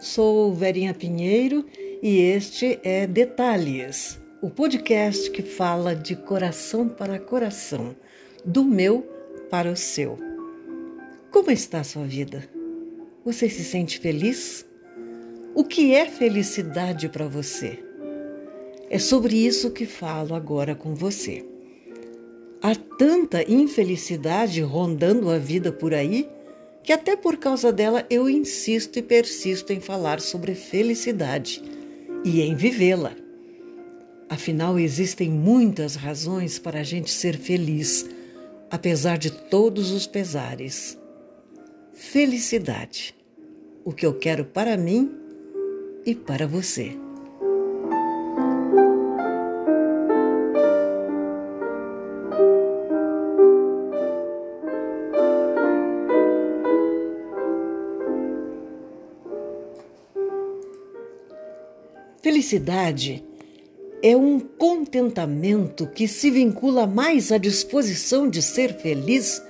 Sou Verinha Pinheiro e este é Detalhes, o podcast que fala de coração para coração, do meu para o seu. Como está a sua vida? Você se sente feliz? O que é felicidade para você? É sobre isso que falo agora com você. Há tanta infelicidade rondando a vida por aí que, até por causa dela, eu insisto e persisto em falar sobre felicidade e em vivê-la. Afinal, existem muitas razões para a gente ser feliz, apesar de todos os pesares. Felicidade. O que eu quero para mim e para você. Felicidade é um contentamento que se vincula mais à disposição de ser feliz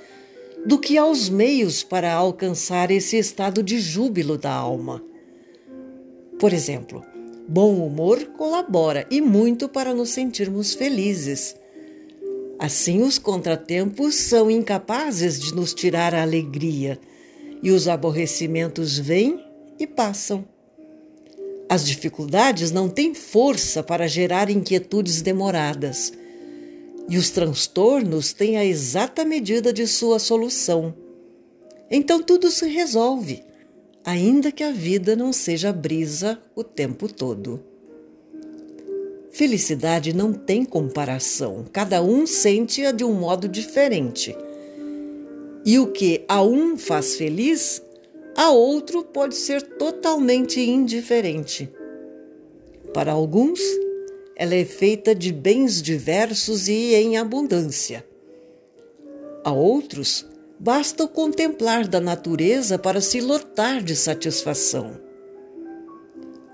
do que aos meios para alcançar esse estado de júbilo da alma. Por exemplo, bom humor colabora e muito para nos sentirmos felizes. Assim, os contratempos são incapazes de nos tirar a alegria e os aborrecimentos vêm e passam. As dificuldades não têm força para gerar inquietudes demoradas. E os transtornos têm a exata medida de sua solução. Então tudo se resolve, ainda que a vida não seja brisa o tempo todo. Felicidade não tem comparação, cada um sente-a de um modo diferente. E o que a um faz feliz, a outro pode ser totalmente indiferente. Para alguns, ela é feita de bens diversos e em abundância. A outros, basta o contemplar da natureza para se lotar de satisfação.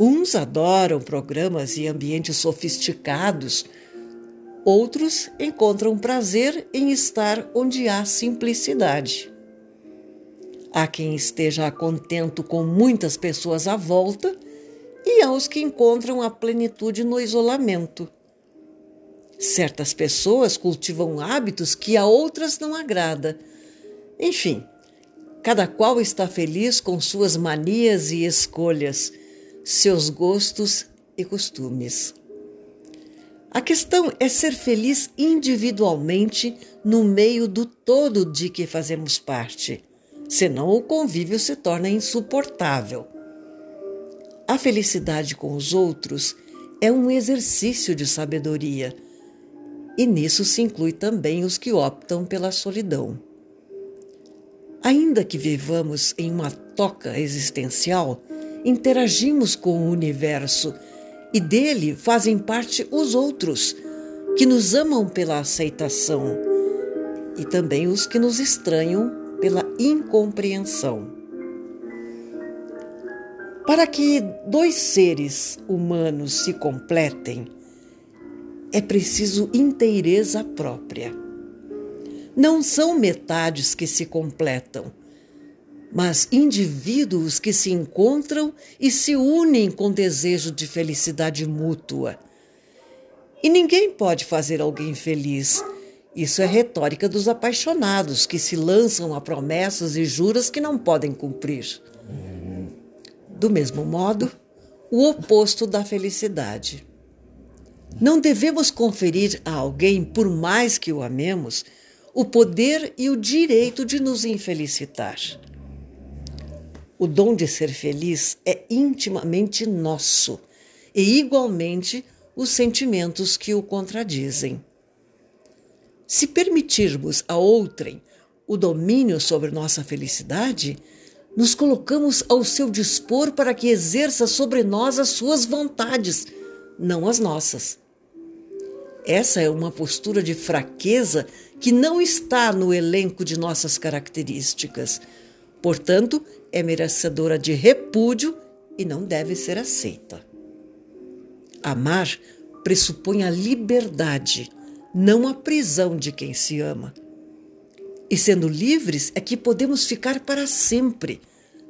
Uns adoram programas e ambientes sofisticados, outros encontram prazer em estar onde há simplicidade. Há quem esteja contento com muitas pessoas à volta e aos que encontram a plenitude no isolamento. Certas pessoas cultivam hábitos que a outras não agrada. Enfim, cada qual está feliz com suas manias e escolhas, seus gostos e costumes. A questão é ser feliz individualmente no meio do todo de que fazemos parte senão o convívio se torna insuportável. A felicidade com os outros é um exercício de sabedoria, e nisso se inclui também os que optam pela solidão. Ainda que vivamos em uma toca existencial, interagimos com o universo e dele fazem parte os outros, que nos amam pela aceitação, e também os que nos estranham pela incompreensão. Para que dois seres humanos se completem, é preciso inteireza própria. Não são metades que se completam, mas indivíduos que se encontram e se unem com desejo de felicidade mútua. E ninguém pode fazer alguém feliz isso é retórica dos apaixonados que se lançam a promessas e juras que não podem cumprir. Do mesmo modo, o oposto da felicidade. Não devemos conferir a alguém, por mais que o amemos, o poder e o direito de nos infelicitar. O dom de ser feliz é intimamente nosso e, igualmente, os sentimentos que o contradizem. Se permitirmos a outrem o domínio sobre nossa felicidade, nos colocamos ao seu dispor para que exerça sobre nós as suas vontades, não as nossas. Essa é uma postura de fraqueza que não está no elenco de nossas características. Portanto, é merecedora de repúdio e não deve ser aceita. Amar pressupõe a liberdade não a prisão de quem se ama. E sendo livres é que podemos ficar para sempre,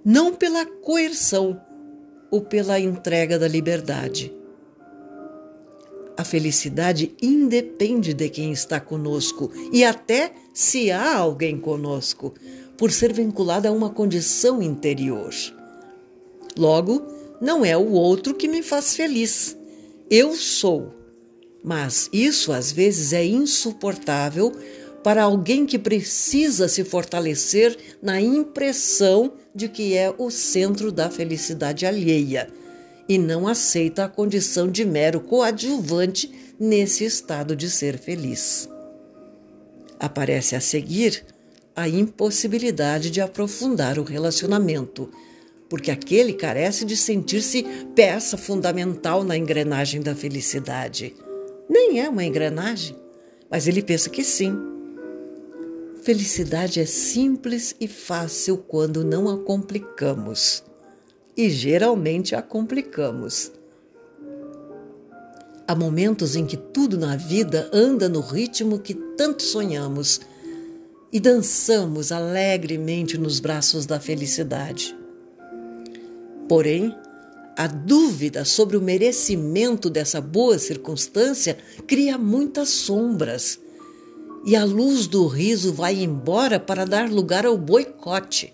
não pela coerção ou pela entrega da liberdade. A felicidade independe de quem está conosco e até se há alguém conosco, por ser vinculada a uma condição interior. Logo, não é o outro que me faz feliz. Eu sou. Mas isso às vezes é insuportável para alguém que precisa se fortalecer na impressão de que é o centro da felicidade alheia e não aceita a condição de mero coadjuvante nesse estado de ser feliz. Aparece a seguir a impossibilidade de aprofundar o relacionamento, porque aquele carece de sentir-se peça fundamental na engrenagem da felicidade. Nem é uma engrenagem, mas ele pensa que sim. Felicidade é simples e fácil quando não a complicamos. E geralmente a complicamos. Há momentos em que tudo na vida anda no ritmo que tanto sonhamos e dançamos alegremente nos braços da felicidade. Porém, a dúvida sobre o merecimento dessa boa circunstância cria muitas sombras e a luz do riso vai embora para dar lugar ao boicote.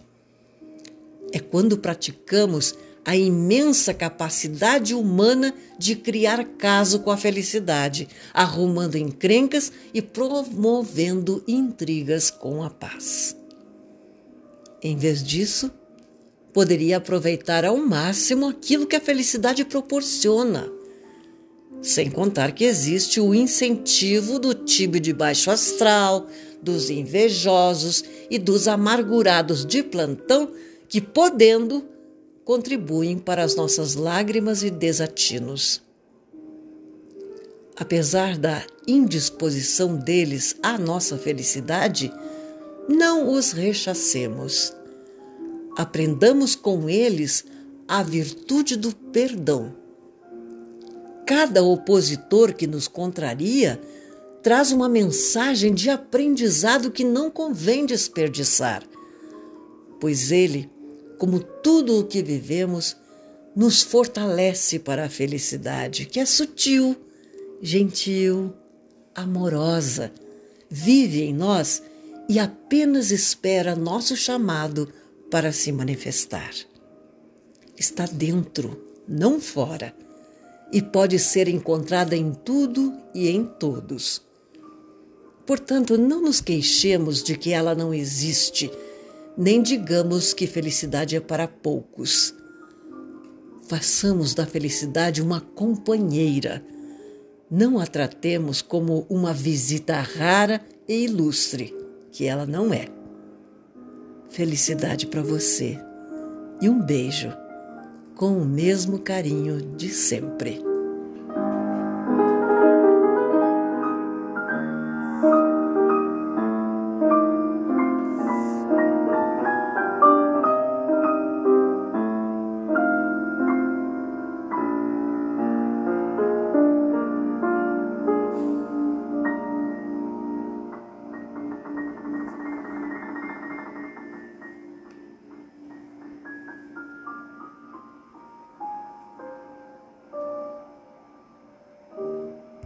É quando praticamos a imensa capacidade humana de criar caso com a felicidade, arrumando encrencas e promovendo intrigas com a paz. Em vez disso, poderia aproveitar ao máximo aquilo que a felicidade proporciona. Sem contar que existe o incentivo do time de baixo astral, dos invejosos e dos amargurados de plantão que, podendo, contribuem para as nossas lágrimas e desatinos. Apesar da indisposição deles à nossa felicidade, não os rechacemos. Aprendamos com eles a virtude do perdão. Cada opositor que nos contraria traz uma mensagem de aprendizado que não convém desperdiçar, pois ele como tudo o que vivemos, nos fortalece para a felicidade, que é sutil, gentil, amorosa, vive em nós e apenas espera nosso chamado para se manifestar. Está dentro, não fora, e pode ser encontrada em tudo e em todos. Portanto, não nos queixemos de que ela não existe nem digamos que felicidade é para poucos. Façamos da felicidade uma companheira. Não a tratemos como uma visita rara e ilustre, que ela não é. Felicidade para você e um beijo, com o mesmo carinho de sempre.